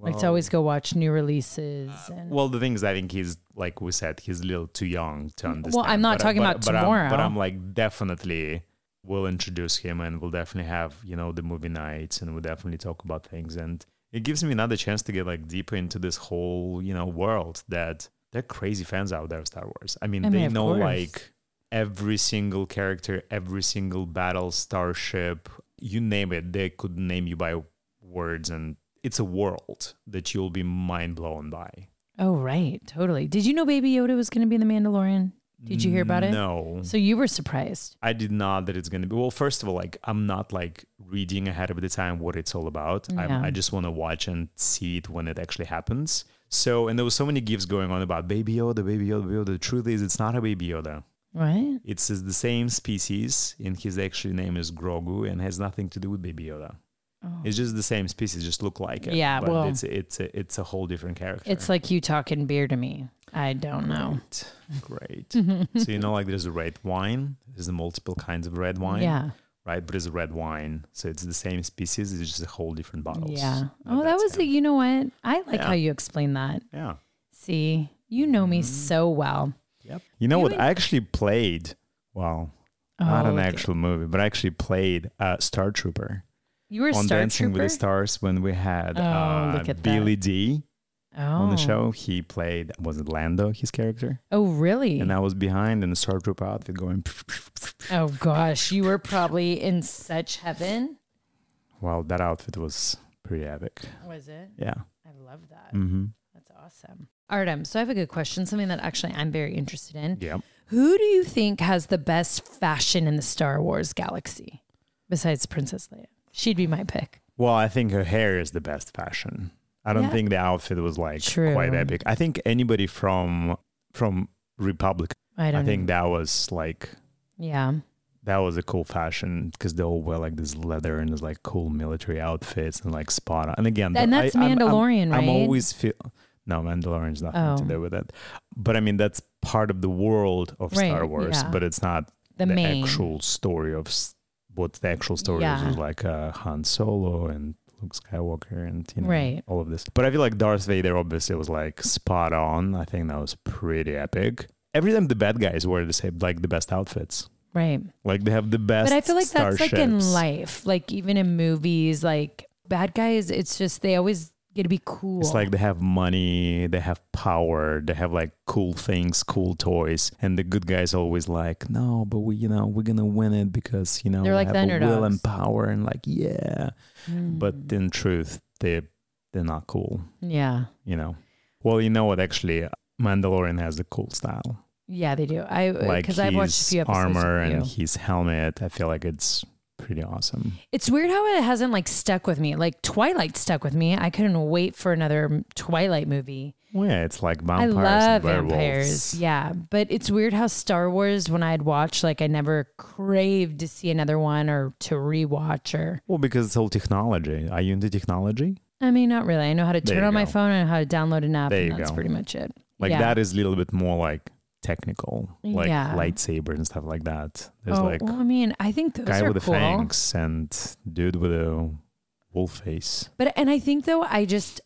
like to always go watch new releases. Uh, and, Well, the thing is, I think he's like we said, he's a little too young to understand. Well, I'm not But- talking but- about but I'm- tomorrow. but I'm like definitely we'll introduce him, and we'll definitely have you know the movie nights, and we'll definitely talk about things, and it gives me another chance to get like deeper into this whole you know world that they're crazy fans out there of Star Wars. I mean, I mean, they know course. like every single character, every single battle, starship, you name it. They could name you by words, and it's a world that you'll be mind blown by. oh, right. Totally. Did you know Baby Yoda was going to be in The Mandalorian? Did you hear about it? No. So you were surprised. I did not that it's going to be. Well, first of all, like I'm not like reading ahead of the time what it's all about. Yeah. I just want to watch and see it when it actually happens. So, and there was so many gifs going on about Baby Yoda, Baby Yoda, Baby Yoda. The truth is, it's not a Baby Yoda. Right? It's the same species, and his actual name is Grogu, and has nothing to do with Baby Yoda. It's just the same species, just look like it. Oh. Yeah, but well- it's it's a, it's a whole different character. It's like you talking beer to me. I don't know. Great. so you know, like there's a red wine. There's multiple kinds of red wine. Yeah. Right, but it's a red wine, so it's the same species. It's just a whole different bottle. Yeah. Uh, Oh, that was it. a, you know what? I like Yeah. how you explain that. Yeah. See, you know me Mm-hmm. so well. Yep. You know what? Doing- I actually played. Well, not Oh, an okay. actual movie, but I actually played uh, Star Trooper You were a on Star Dancing Trooper? with the Stars when we had Oh, uh, look at Billy Dee oh. on the show. He played was it Lando, his character, Oh, really? and I was behind in the Star Trooper outfit going. oh gosh, you were probably in such heaven. Well, that outfit was pretty epic. Was it? Yeah. I love that. Mm-hmm. That's awesome. Artem, so I have a good question, something that actually I'm very interested in. Yeah. Who do you think has the best fashion in the Star Wars galaxy besides Princess Leia? She'd be my pick. Well, I think her hair is the best fashion. I don't Yeah. think the outfit was like True. quite epic. I think anybody from from Republic, I don't I think that was like Yeah. that was a cool fashion because they all wear like this leather and this like cool military outfits and like spot on. And again, And that's I, I'm- I'm- Mandalorian, I'm, always feel no Mandalorian's nothing Oh. to do with it, but I mean that's part of the world of Star Wars, yeah. but it's not The, the, main. actual story of what the actual story Yeah. is, is like uh, Han Solo and Luke Skywalker and you know Right. all of this. But I feel like Darth Vader obviously was like spot on. I think that was pretty epic. Every time the bad guys wear the same like the best outfits. Right. Like they have the best. But I feel like that's like in life, like even in movies, like bad guys, it's just they always to be cool. It's like they have money, they have power, they have like cool things, cool toys, and the good guys always like, no, but we, you know, we're gonna win it because you know They're like have the a will underdogs. and power, and like yeah. Mm. But in truth, they they're not cool. yeah. You know. Well, you know what? Actually, Mandalorian has the cool style, Yeah, they do. I like because I've watched a few episodes. armor and his helmet. I feel like it's pretty awesome. It's weird how it hasn't like stuck with me. Like Twilight stuck with me. I couldn't wait for another Twilight movie. Well, yeah, it's like I vampires love and werewolves. vampires. Yeah, but it's weird how Star Wars, when I'd watch, like I never craved to see another one or to rewatch or. Well, because it's all technology. Are you into technology? I mean, not really. I know how to turn on my phone and how to download an app, There you that's go. pretty much it. Like Yeah. that is a little bit more like technical, like Yeah. lightsabers and stuff like that. There's oh, like well, I mean, I think those guy are with the cool. fangs and dude with a wolf face. But and I think though I just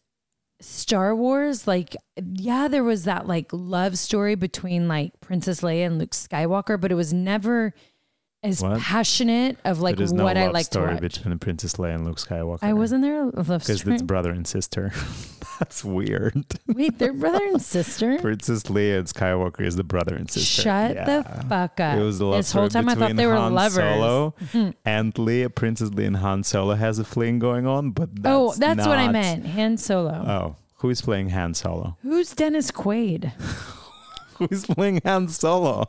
Star Wars like yeah there was that like love story between like Princess Leia and Luke Skywalker but it was never as What? passionate of like is no what I like to story watch. between Princess Leia and Luke Skywalker. I wasn't there because it's brother and sister. That's weird. Wait, they're brother and sister. Princess Leia and Skywalker is the brother and sister. Shut Yeah. the fuck up. It was the love this whole time I thought they were Han lovers. Solo and Leia, Princess Leia and Han Solo has a fling going on, but oh, that's oh, that's what I meant. Han Solo. Oh, who is playing Han Solo? Who's Dennis Quaid? Who is playing Han Solo?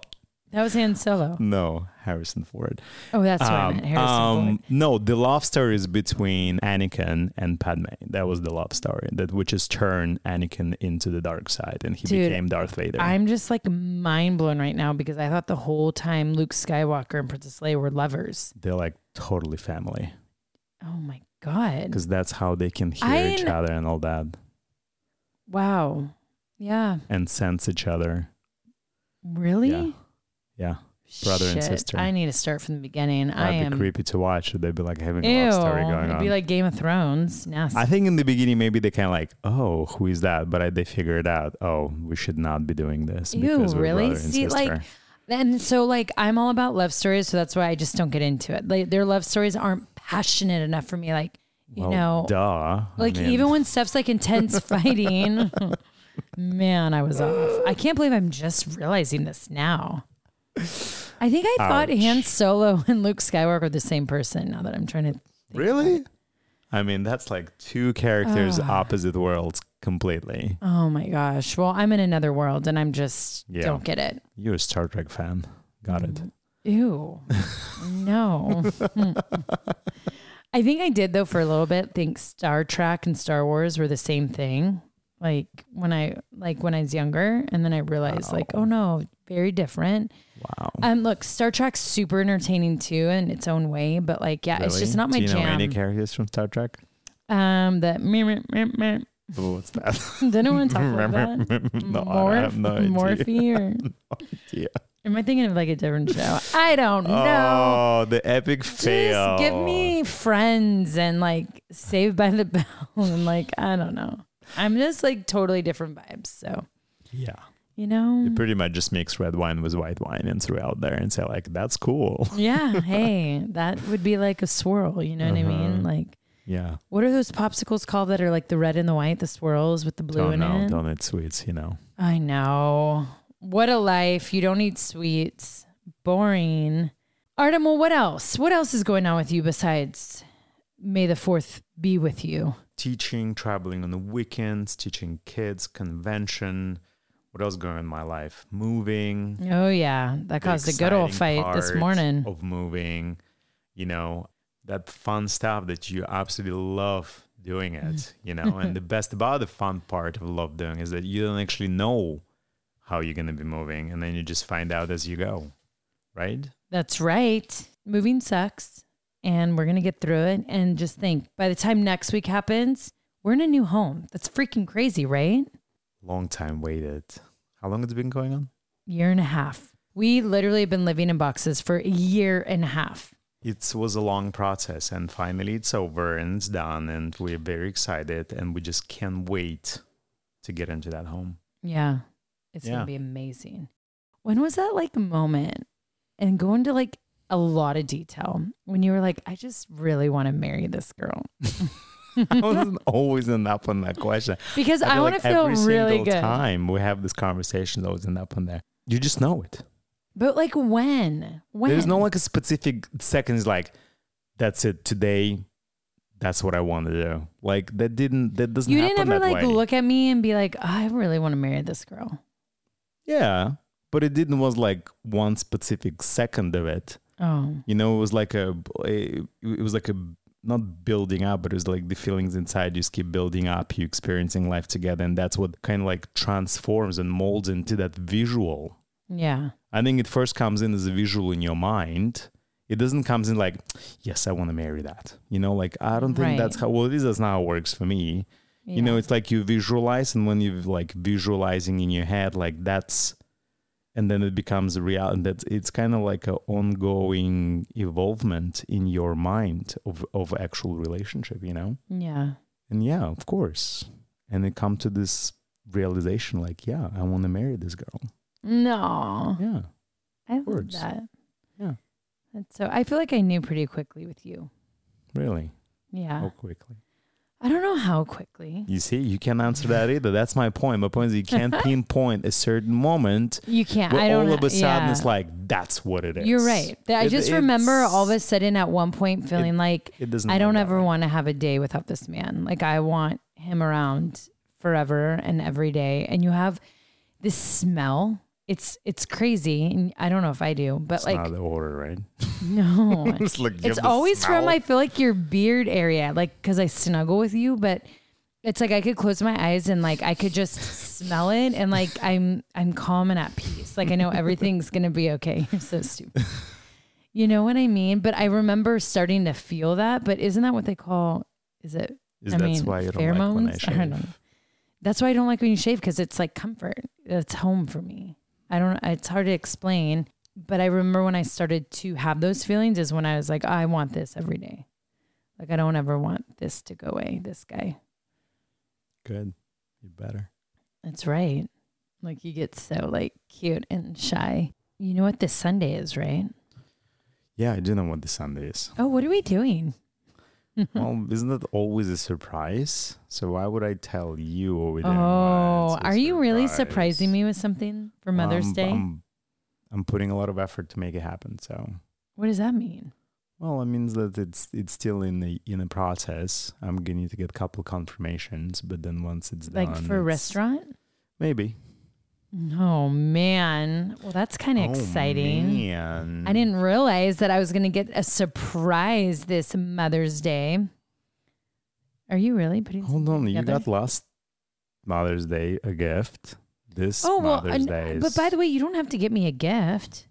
That was Han Solo. No, Harrison Ford. Oh, that's what I Um, meant. Harrison um, Ford. No, the love story is between Anakin and Padme. That was the love story that which has turned Anakin into the dark side, and he Dude, became Darth Vader. I'm just like mind blown right now because I thought the whole time Luke Skywalker and Princess Leia were lovers. They're like totally family Oh my god! because that's how they can hear I each other and all that, Wow. Yeah. and sense each other. Really? Yeah. Yeah, brother and sister. I need to start from the beginning. I that'd am. be creepy to watch. They'd be like having a love story going It'd on. be like Game of Thrones. Nasty. I think in the beginning maybe they kind of like, oh, who is that? But I, they figure it out. Oh, we should not be doing this Ew, because we're really? brother and See, sister. like, And so, like, I'm all about love stories, so that's why I just don't get into it. Like, their love stories aren't passionate enough for me. Like, you well, know, duh. I like mean, even when stuff's like intense fighting, man, I was off. I can't believe I'm just realizing this now. I think I thought Ouch. Han Solo and Luke Skywalker are the same person. Now that I'm trying to, really, I mean that's like two characters opposite worlds completely. oh my gosh. Well, I'm in another world, and I'm just Yeah. don't get it. You're a Star Trek fan. Got it. Ew. no. Hmm. I think I did though for a little bit. Think Star Trek and Star Wars were the same thing. Like when I like when I was younger, and then I realized like, oh no, very different. Wow. Um, look, Star Trek's super entertaining too in its own way, but like, yeah, it's just not my Do you know jam. any characters from Star Trek? um, the meh, meh, meh, meh. Oh, what's that? Did anyone talk about that? no, I have no idea. Morphe or idea. am I thinking of like a different show? I don't know. Oh, the epic fail. Just give me friends and like Saved by the Bell and like I don't know. I'm just like totally different vibes. So Yeah. you know, You pretty much just mix red wine with white wine and throw out there and say like, that's cool. yeah. Hey, that would be like a swirl. You know what I mean? Uh-huh. Like, Yeah. what are those popsicles called that are like the red and the white, the swirls with the blue Don't in know. it? Don't eat sweets, you know. I know. What a life. You don't eat sweets. Boring. Artem, well, what else? What else is going on with you besides May the 4th be with you? Teaching, traveling on the weekends, teaching kids, convention. What else going on in my life? Moving. Oh, yeah. That caused a good old fight this morning. Of moving, you know, that fun stuff that you absolutely love doing it, mm. you know. and the best about the fun part of love doing is that you don't actually know how you're going to be moving. And then you just find out as you go, right? That's right. Moving sucks, and we're going to get through it. And just think by the time next week happens, we're in a new home. That's freaking crazy, right? Long time waited. How long has it been going on? Year and a half. We literally have been living in boxes for a year and a half. It was a long process, and finally it's over and it's done, and we're very excited, and we just can't wait to get into that home. Yeah. It's going to be amazing. When was that like moment? And going to like a lot of detail when you were like, I just really want to marry this girl I wasn't always up on that question. because I, feel want like to feel every really single good. time we have this conversation, always end up on there. You just know it. But like when? When? There's no like a specific seconds like that's it today. That's what I want to do. Like that didn't that doesn't you didn't ever like way. look at me and be like, oh, I really want to marry this girl. yeah, but it didn't was like one specific second of it. Oh, You know, it was like a it was like a not building up, but it was like the feelings inside just keep building up. You experiencing life together, and that's what kind of like transforms and molds into that visual. yeah. I think it first comes in as a visual in your mind. It doesn't comes in like, yes, I want to marry that. You know, like I don't think that's how. Well, this is not how it works for me. You know, it's like you visualize, and when you're like visualizing in your head, like that's, and then it becomes a reality. And that's it's kind of like an ongoing evolvement in your mind of of actual relationship. You know, yeah. and yeah, of course, and it come to this realization, like, yeah, I want to marry this girl. No, Yeah, I love that. Yeah. That's so I feel like I knew pretty quickly with you. really. Yeah. How quickly? I don't know how quickly. You see, you can't answer that either. That's my point. My point is you can't pinpoint a certain moment You can't. where I don't. all of a sudden yeah. it's like that's what it is. You're right. I It- just remember all of a sudden at one point feeling like It doesn't. I don't ever want to have a day without this man. Like I want him around forever and every day. And you have this smell. It's it's crazy. And I don't know if I do, but It's like not the order, right? no. it's like it's always from. I feel like your beard area, like because I snuggle with you, but it's like I could close my eyes and like I could just smell it and like I'm I'm calm and at peace. Like I know everything's gonna be okay. You're so stupid. You know what I mean? But I remember starting to feel that. But isn't that what they call? Is it? Is I that's mean, why you don't like when I pheromones? shave? don't know. That's why I don't like when you shave because it's like comfort. It's home for me. I don't. Know it's hard to explain. But I remember when I started to have those feelings is when I was like, oh, I want this every day. Like I don't ever want this to go away. This guy. Good. You better. That's right. Like you get so like cute and shy. You know what this Sunday is, right? Yeah, I do know what the Sunday is. Oh, what are we doing? well, isn't that always a surprise? So why would I tell you what we're? Oh, when it's a are you really surprising me with something for Mother's Um, Day? I'm, I'm putting a lot of effort to make it happen. So, what does that mean? well, it means that it's it's still in the in the process. I'm gonna need to get a couple confirmations, but then once it's done. Like done, for a restaurant? maybe. Oh man. Well, that's kind of Oh, exciting. man. I didn't realize that I was going to get a surprise this Mother's Day. Are you really putting Hold on, you got lost Mother's Day a gift. This Oh Mother's and- Day is, but by the way, you don't have to get me a gift.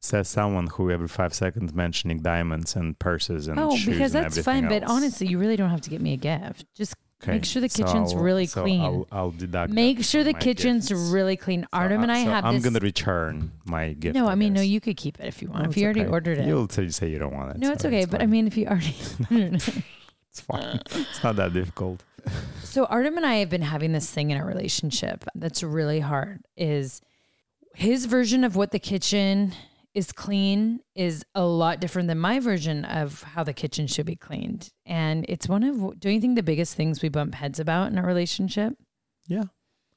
says someone who every five seconds mentioning diamonds and purses and Oh, shoes because and that's everything fine. But honestly, you really don't have to get me a gift. Just Okay, make sure the so kitchen's I'll- really so clean. I'll, I'll deduct. that make sure the kitchen's gifts. really clean. So Artem I- and I so have I'm this. gonna return my gift. no, I mean, no, you could keep it if you want. No, if you already okay. ordered it. You'll say, say you don't want it. no, so it's okay. But I mean, if you already. it's fine. it's not that difficult. So Artem and I have been having this thing in our relationship that's really hard is his version of what the kitchen is clean is a lot different than my version of how the kitchen should be cleaned. And it's one of don't you think the biggest things we bump heads about in our relationship? Yeah,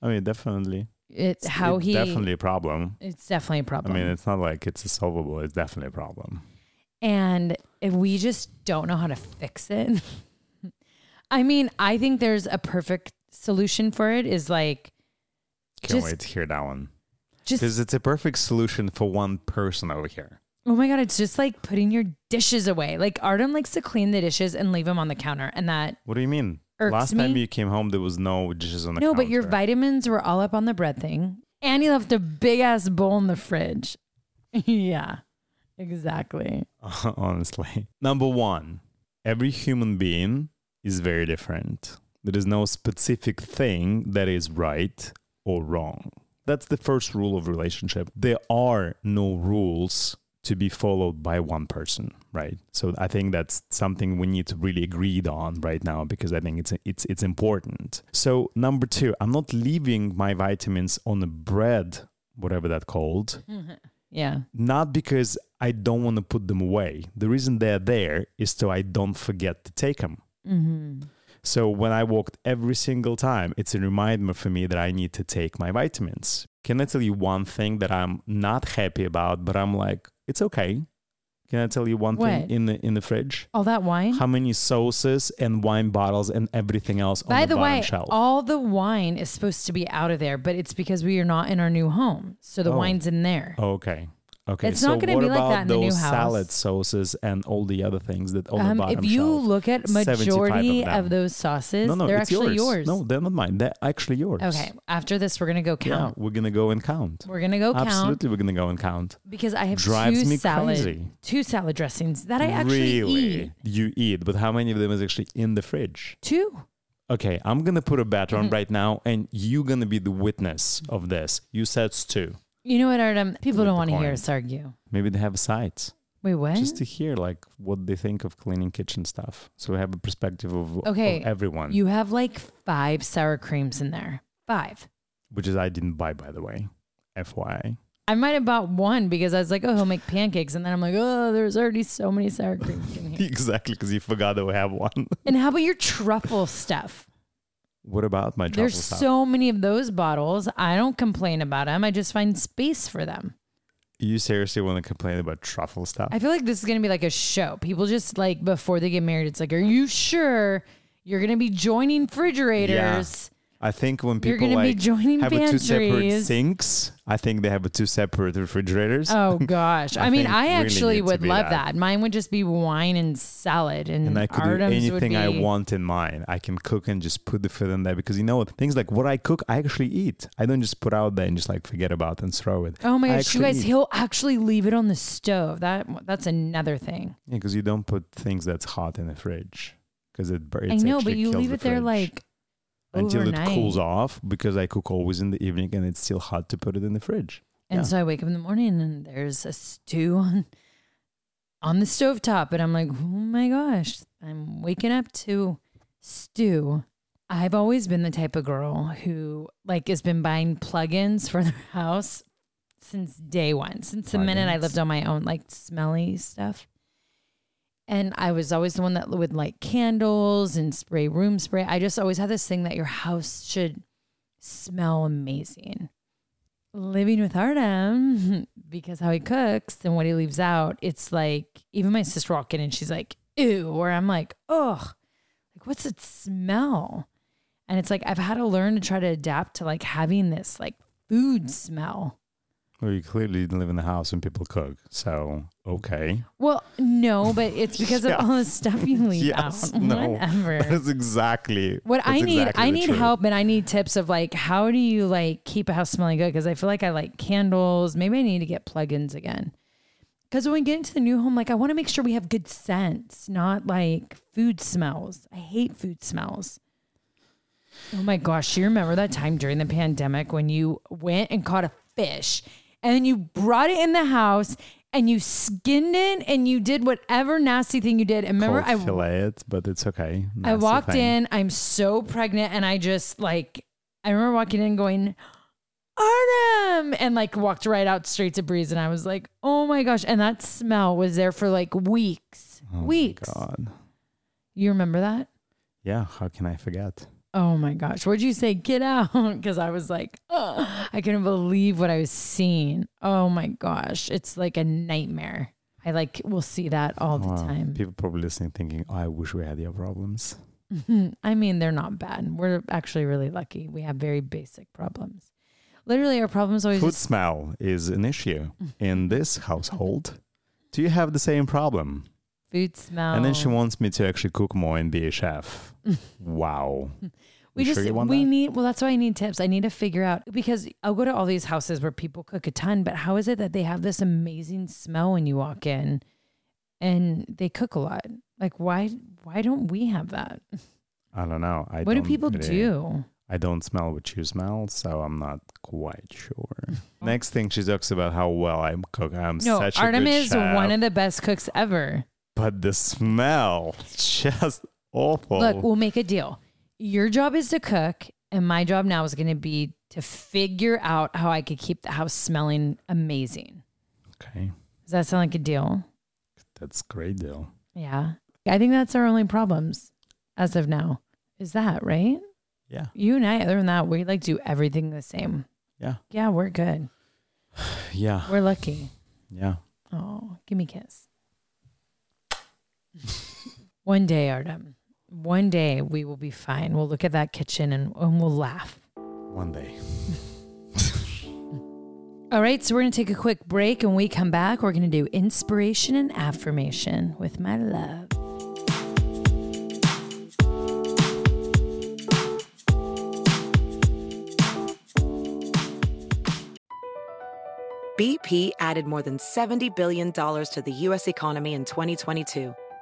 I mean, definitely. It's how it's he definitely a problem. it's definitely a problem. I mean, it's not like it's a solvable. It's definitely a problem. and if we just don't know how to fix it. I mean, I think there's a perfect solution for it is like Can't Just- wait to hear that one just because it's a perfect solution for one person over here. Oh my god, it's just like putting your dishes away. Like Artem likes to clean the dishes and leave them on the counter, and that What do you mean? Last time me. you came home, there was no dishes on the counter. no, counter. but your vitamins were all up on the bread thing, and he left a big ass bowl in the fridge. yeah, exactly. honestly. Number one, every human being is very different. There is no specific thing that is right or wrong. That's the first rule of relationship. There are no rules to be followed by one person, right? So I think that's something we need to really agree on right now because I think it's it's it's important. So number 2, I'm not leaving my vitamins on the bread, whatever that called Yeah, not because I don't want to put them away. The reason they're there is so I don't forget to take them. Mm-hmm. So when I walked every single time, it's a reminder for me that I need to take my vitamins. Can I tell you one thing that I'm not happy about, but I'm like, it's okay. Can I tell you one What? thing in the in the fridge? all that wine. How many sauces and wine bottles and everything else By on the, the, bottom way, shelf? all the wine is supposed to be out of there, but it's because we are not in our new home, so the Oh. wine's in there. okay. Okay. It's so not gonna what be like about that in the new those house. salad sauces and all the other things that on Um, the bottom if you shelf? look at majority of of, those sauces, No, no, they're actually yours. yours. No, they're not mine. They're actually yours. Okay, after this, we're gonna go Yeah, count. we're gonna go and count. We're gonna go count Absolutely, we're gonna go and count. because I have Drives two me salad, crazy. two salad dressings that I actually really, eat. you eat, but how many of them is actually in the fridge? Two. Okay, I'm gonna put a bet Mm-hmm. on right now, and you're gonna be the witness of this. You said two. You know what, Artem? People don't want to hear us argue. Maybe they have sides, Wait, what? just to hear like what they think of cleaning kitchen stuff, so we have a perspective of, of Okay, everyone. you have like five sour creams in there. Five. which is I didn't buy, by the way. FYI. I might have bought one because I was like, oh, he'll make pancakes. And then I'm like, oh, there's already so many sour creams in here. exactly, because you forgot that we have one. and how about your truffle stuff? What about my truffle There's so many of those bottles. I don't complain about them. I just find space for them. You seriously want to complain about truffle stuff? I feel like this is going to be like a show. People just like before they get married, it's like, are you sure you're going to be joining refrigerators? I think when people be like have a two separate sinks, I think they have a two separate refrigerators. Oh gosh. I, I mean, I actually would love that. that. Mine would just be wine and salad and, and I could do anything would I want in mine. I can cook and just put the food in there because you know what? Things like what I cook, I actually eat. I don't just put out there and just like forget about and throw it. Oh my I gosh, you guys, eat. he'll actually leave it on the stove. That that's another thing. Yeah, because you don't put things that's hot in the fridge because it burns. I know, but you leave it there like until overnight. it cools off because I cook always in the evening and it's still hot to put it in the fridge. And Yeah. so I wake up in the morning and there's a stew on on the stovetop. And I'm like, oh my gosh, I'm waking up to stew. I've always been the type of girl who like has been buying plugins for their house since day one, since the minute I lived on my own, like smelly stuff. And I was always the one that would light candles and spray room spray. I just always had this thing that your house should smell amazing living with Artem because how he cooks and what he leaves out, it's like even my sister walked in and she's like, ew, or I'm like, ugh, like what's it smell? And it's like I've had to learn to try to adapt to like having this like food smell. Well, you clearly didn't live in the house when people cook. So, okay. Well, no, but it's because of all the stuff you leave Yes, out. no. Whatever. That's exactly What I need, exactly I need truth. help and I need tips of like, how do you like keep a house smelling good? Because I feel like I like candles. Maybe I need to get plugins again. Because when we get into the new home, like I want to make sure we have good scents, not like food smells. I hate food smells. Oh my gosh, you remember that time during the pandemic when you went and caught a fish and then you brought it in the house and you skinned it and you did whatever nasty thing you did. And remember, Called I fillet it, but it's okay. I walked thing. in, I'm so pregnant, and I just like, I remember walking in going, Artem, and like walked right out straight to Brie's. And I was like, oh my gosh. And that smell was there for like weeks. Oh weeks. God. You remember that? Yeah. How can I forget? Oh my gosh. What'd you say? Get out. Because I was like, "Ugh." I couldn't believe what I was seeing. Oh my gosh. It's like a nightmare. I like, will see that all the Wow. time. People probably listening thinking, oh, I wish we had your problems. I mean, they're not bad. We're actually really lucky. We have very basic problems. Literally, our problems always Food just, smell is an issue in this household. Do you have the same problem? Food smell. And then she wants me to actually cook more and be a chef. wow. we You just sure we that? need. Well, that's why I need tips. I need to figure out because I'll go to all these houses where people cook a ton, but how is it that they have this amazing smell when you walk in, and they cook a lot? Like why? Why don't we have that? I don't know. I what do don't people really- do? I don't smell what you smell, so I'm not quite sure. Next thing she talks about how well I cook. I'm No, such a Artem is one of the best cooks ever. But the smell just awful. Look, we'll make a deal. Your job is to cook, and my job now is going to be to figure out how I could keep the house smelling amazing. okay, Does that sound like a deal? that's a great deal. Yeah. I think that's our only problems as of now. Is that right? Yeah, You and I, other than that, we like do everything the same. yeah, Yeah, we're good. yeah, We're lucky. yeah. Oh, give me a kiss. One day, Artem, one day we will be fine. We'll look at that kitchen and, and we'll laugh. One day. All right, so we're going to take a quick break. And when we come back, we're going to do inspiration and affirmation with my love. BP added more than $70 billion to the U.S. economy in 2022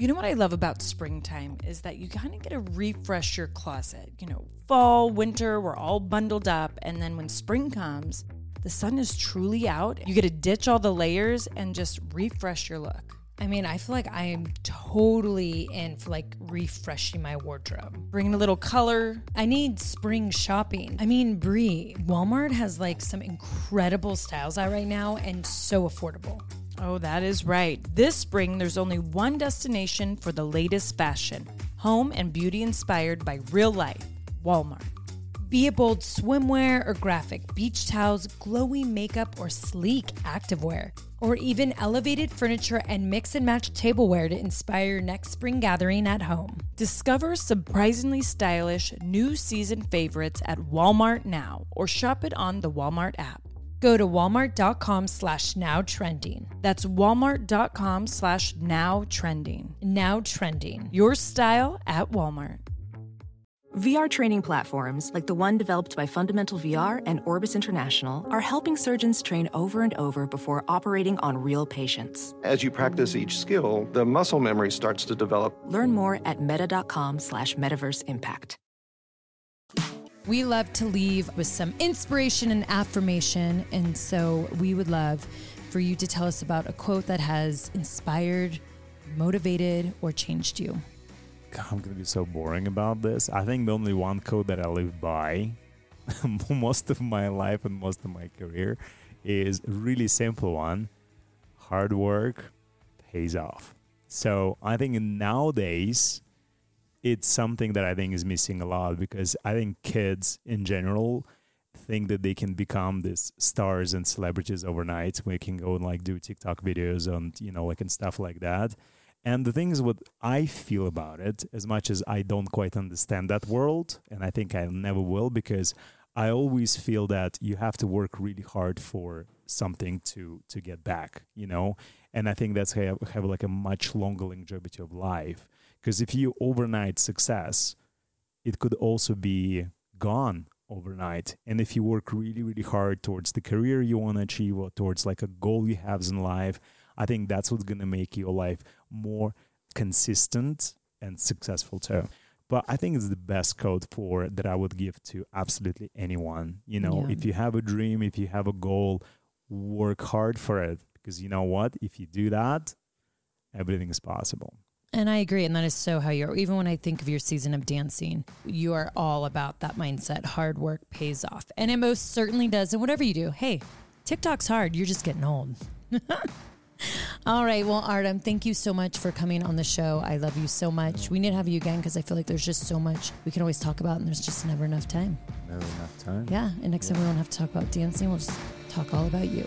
You know what I love about springtime is that you kind of get to refresh your closet. You know, fall, winter, we're all bundled up. And then when spring comes, the sun is truly out. You get to ditch all the layers and just refresh your look. I mean, I feel like I am totally in for like refreshing my wardrobe. Bringing a little color. I need spring shopping. I mean, Brie, Walmart has like some incredible styles out right now and so affordable. Oh, that is right. This spring, there's only one destination for the latest fashion home and beauty inspired by real life Walmart. Be it bold swimwear or graphic beach towels, glowy makeup or sleek activewear, or even elevated furniture and mix and match tableware to inspire your next spring gathering at home. Discover surprisingly stylish new season favorites at Walmart now or shop it on the Walmart app. Go to walmart.com slash now trending. That's walmart.com slash now trending. Now trending. Your style at Walmart. VR training platforms, like the one developed by Fundamental VR and Orbis International, are helping surgeons train over and over before operating on real patients. As you practice each skill, the muscle memory starts to develop. Learn more at meta.com slash metaverse impact. We love to leave with some inspiration and affirmation. And so we would love for you to tell us about a quote that has inspired, motivated, or changed you. God, I'm gonna be so boring about this. I think the only one quote that I live by most of my life and most of my career is really simple one. Hard work pays off. So I think nowadays it's something that I think is missing a lot because I think kids in general think that they can become these stars and celebrities overnight. We can go and like do TikTok videos and you know like and stuff like that. And the thing is, what I feel about it, as much as I don't quite understand that world, and I think I never will, because I always feel that you have to work really hard for something to to get back, you know. And I think that's how have, have like a much longer longevity of life. Because if you overnight success, it could also be gone overnight. And if you work really, really hard towards the career you want to achieve or towards like a goal you have in life, I think that's what's going to make your life more consistent and successful too. But I think it's the best code for that I would give to absolutely anyone. You know, Yeah. if you have a dream, if you have a goal, work hard for it because you know what? If you do that, everything is possible. And I agree. And that is so how you're, even when I think of your season of dancing, you are all about that mindset. Hard work pays off. And it most certainly does. And whatever you do, hey, TikTok's hard. You're just getting old. all right. Well, Artem, thank you so much for coming on the show. I love you so much. We need to have you again because I feel like there's just so much we can always talk about and there's just never enough time. Never enough time. Yeah. And next time we won't have to talk about dancing. We'll just talk all about you.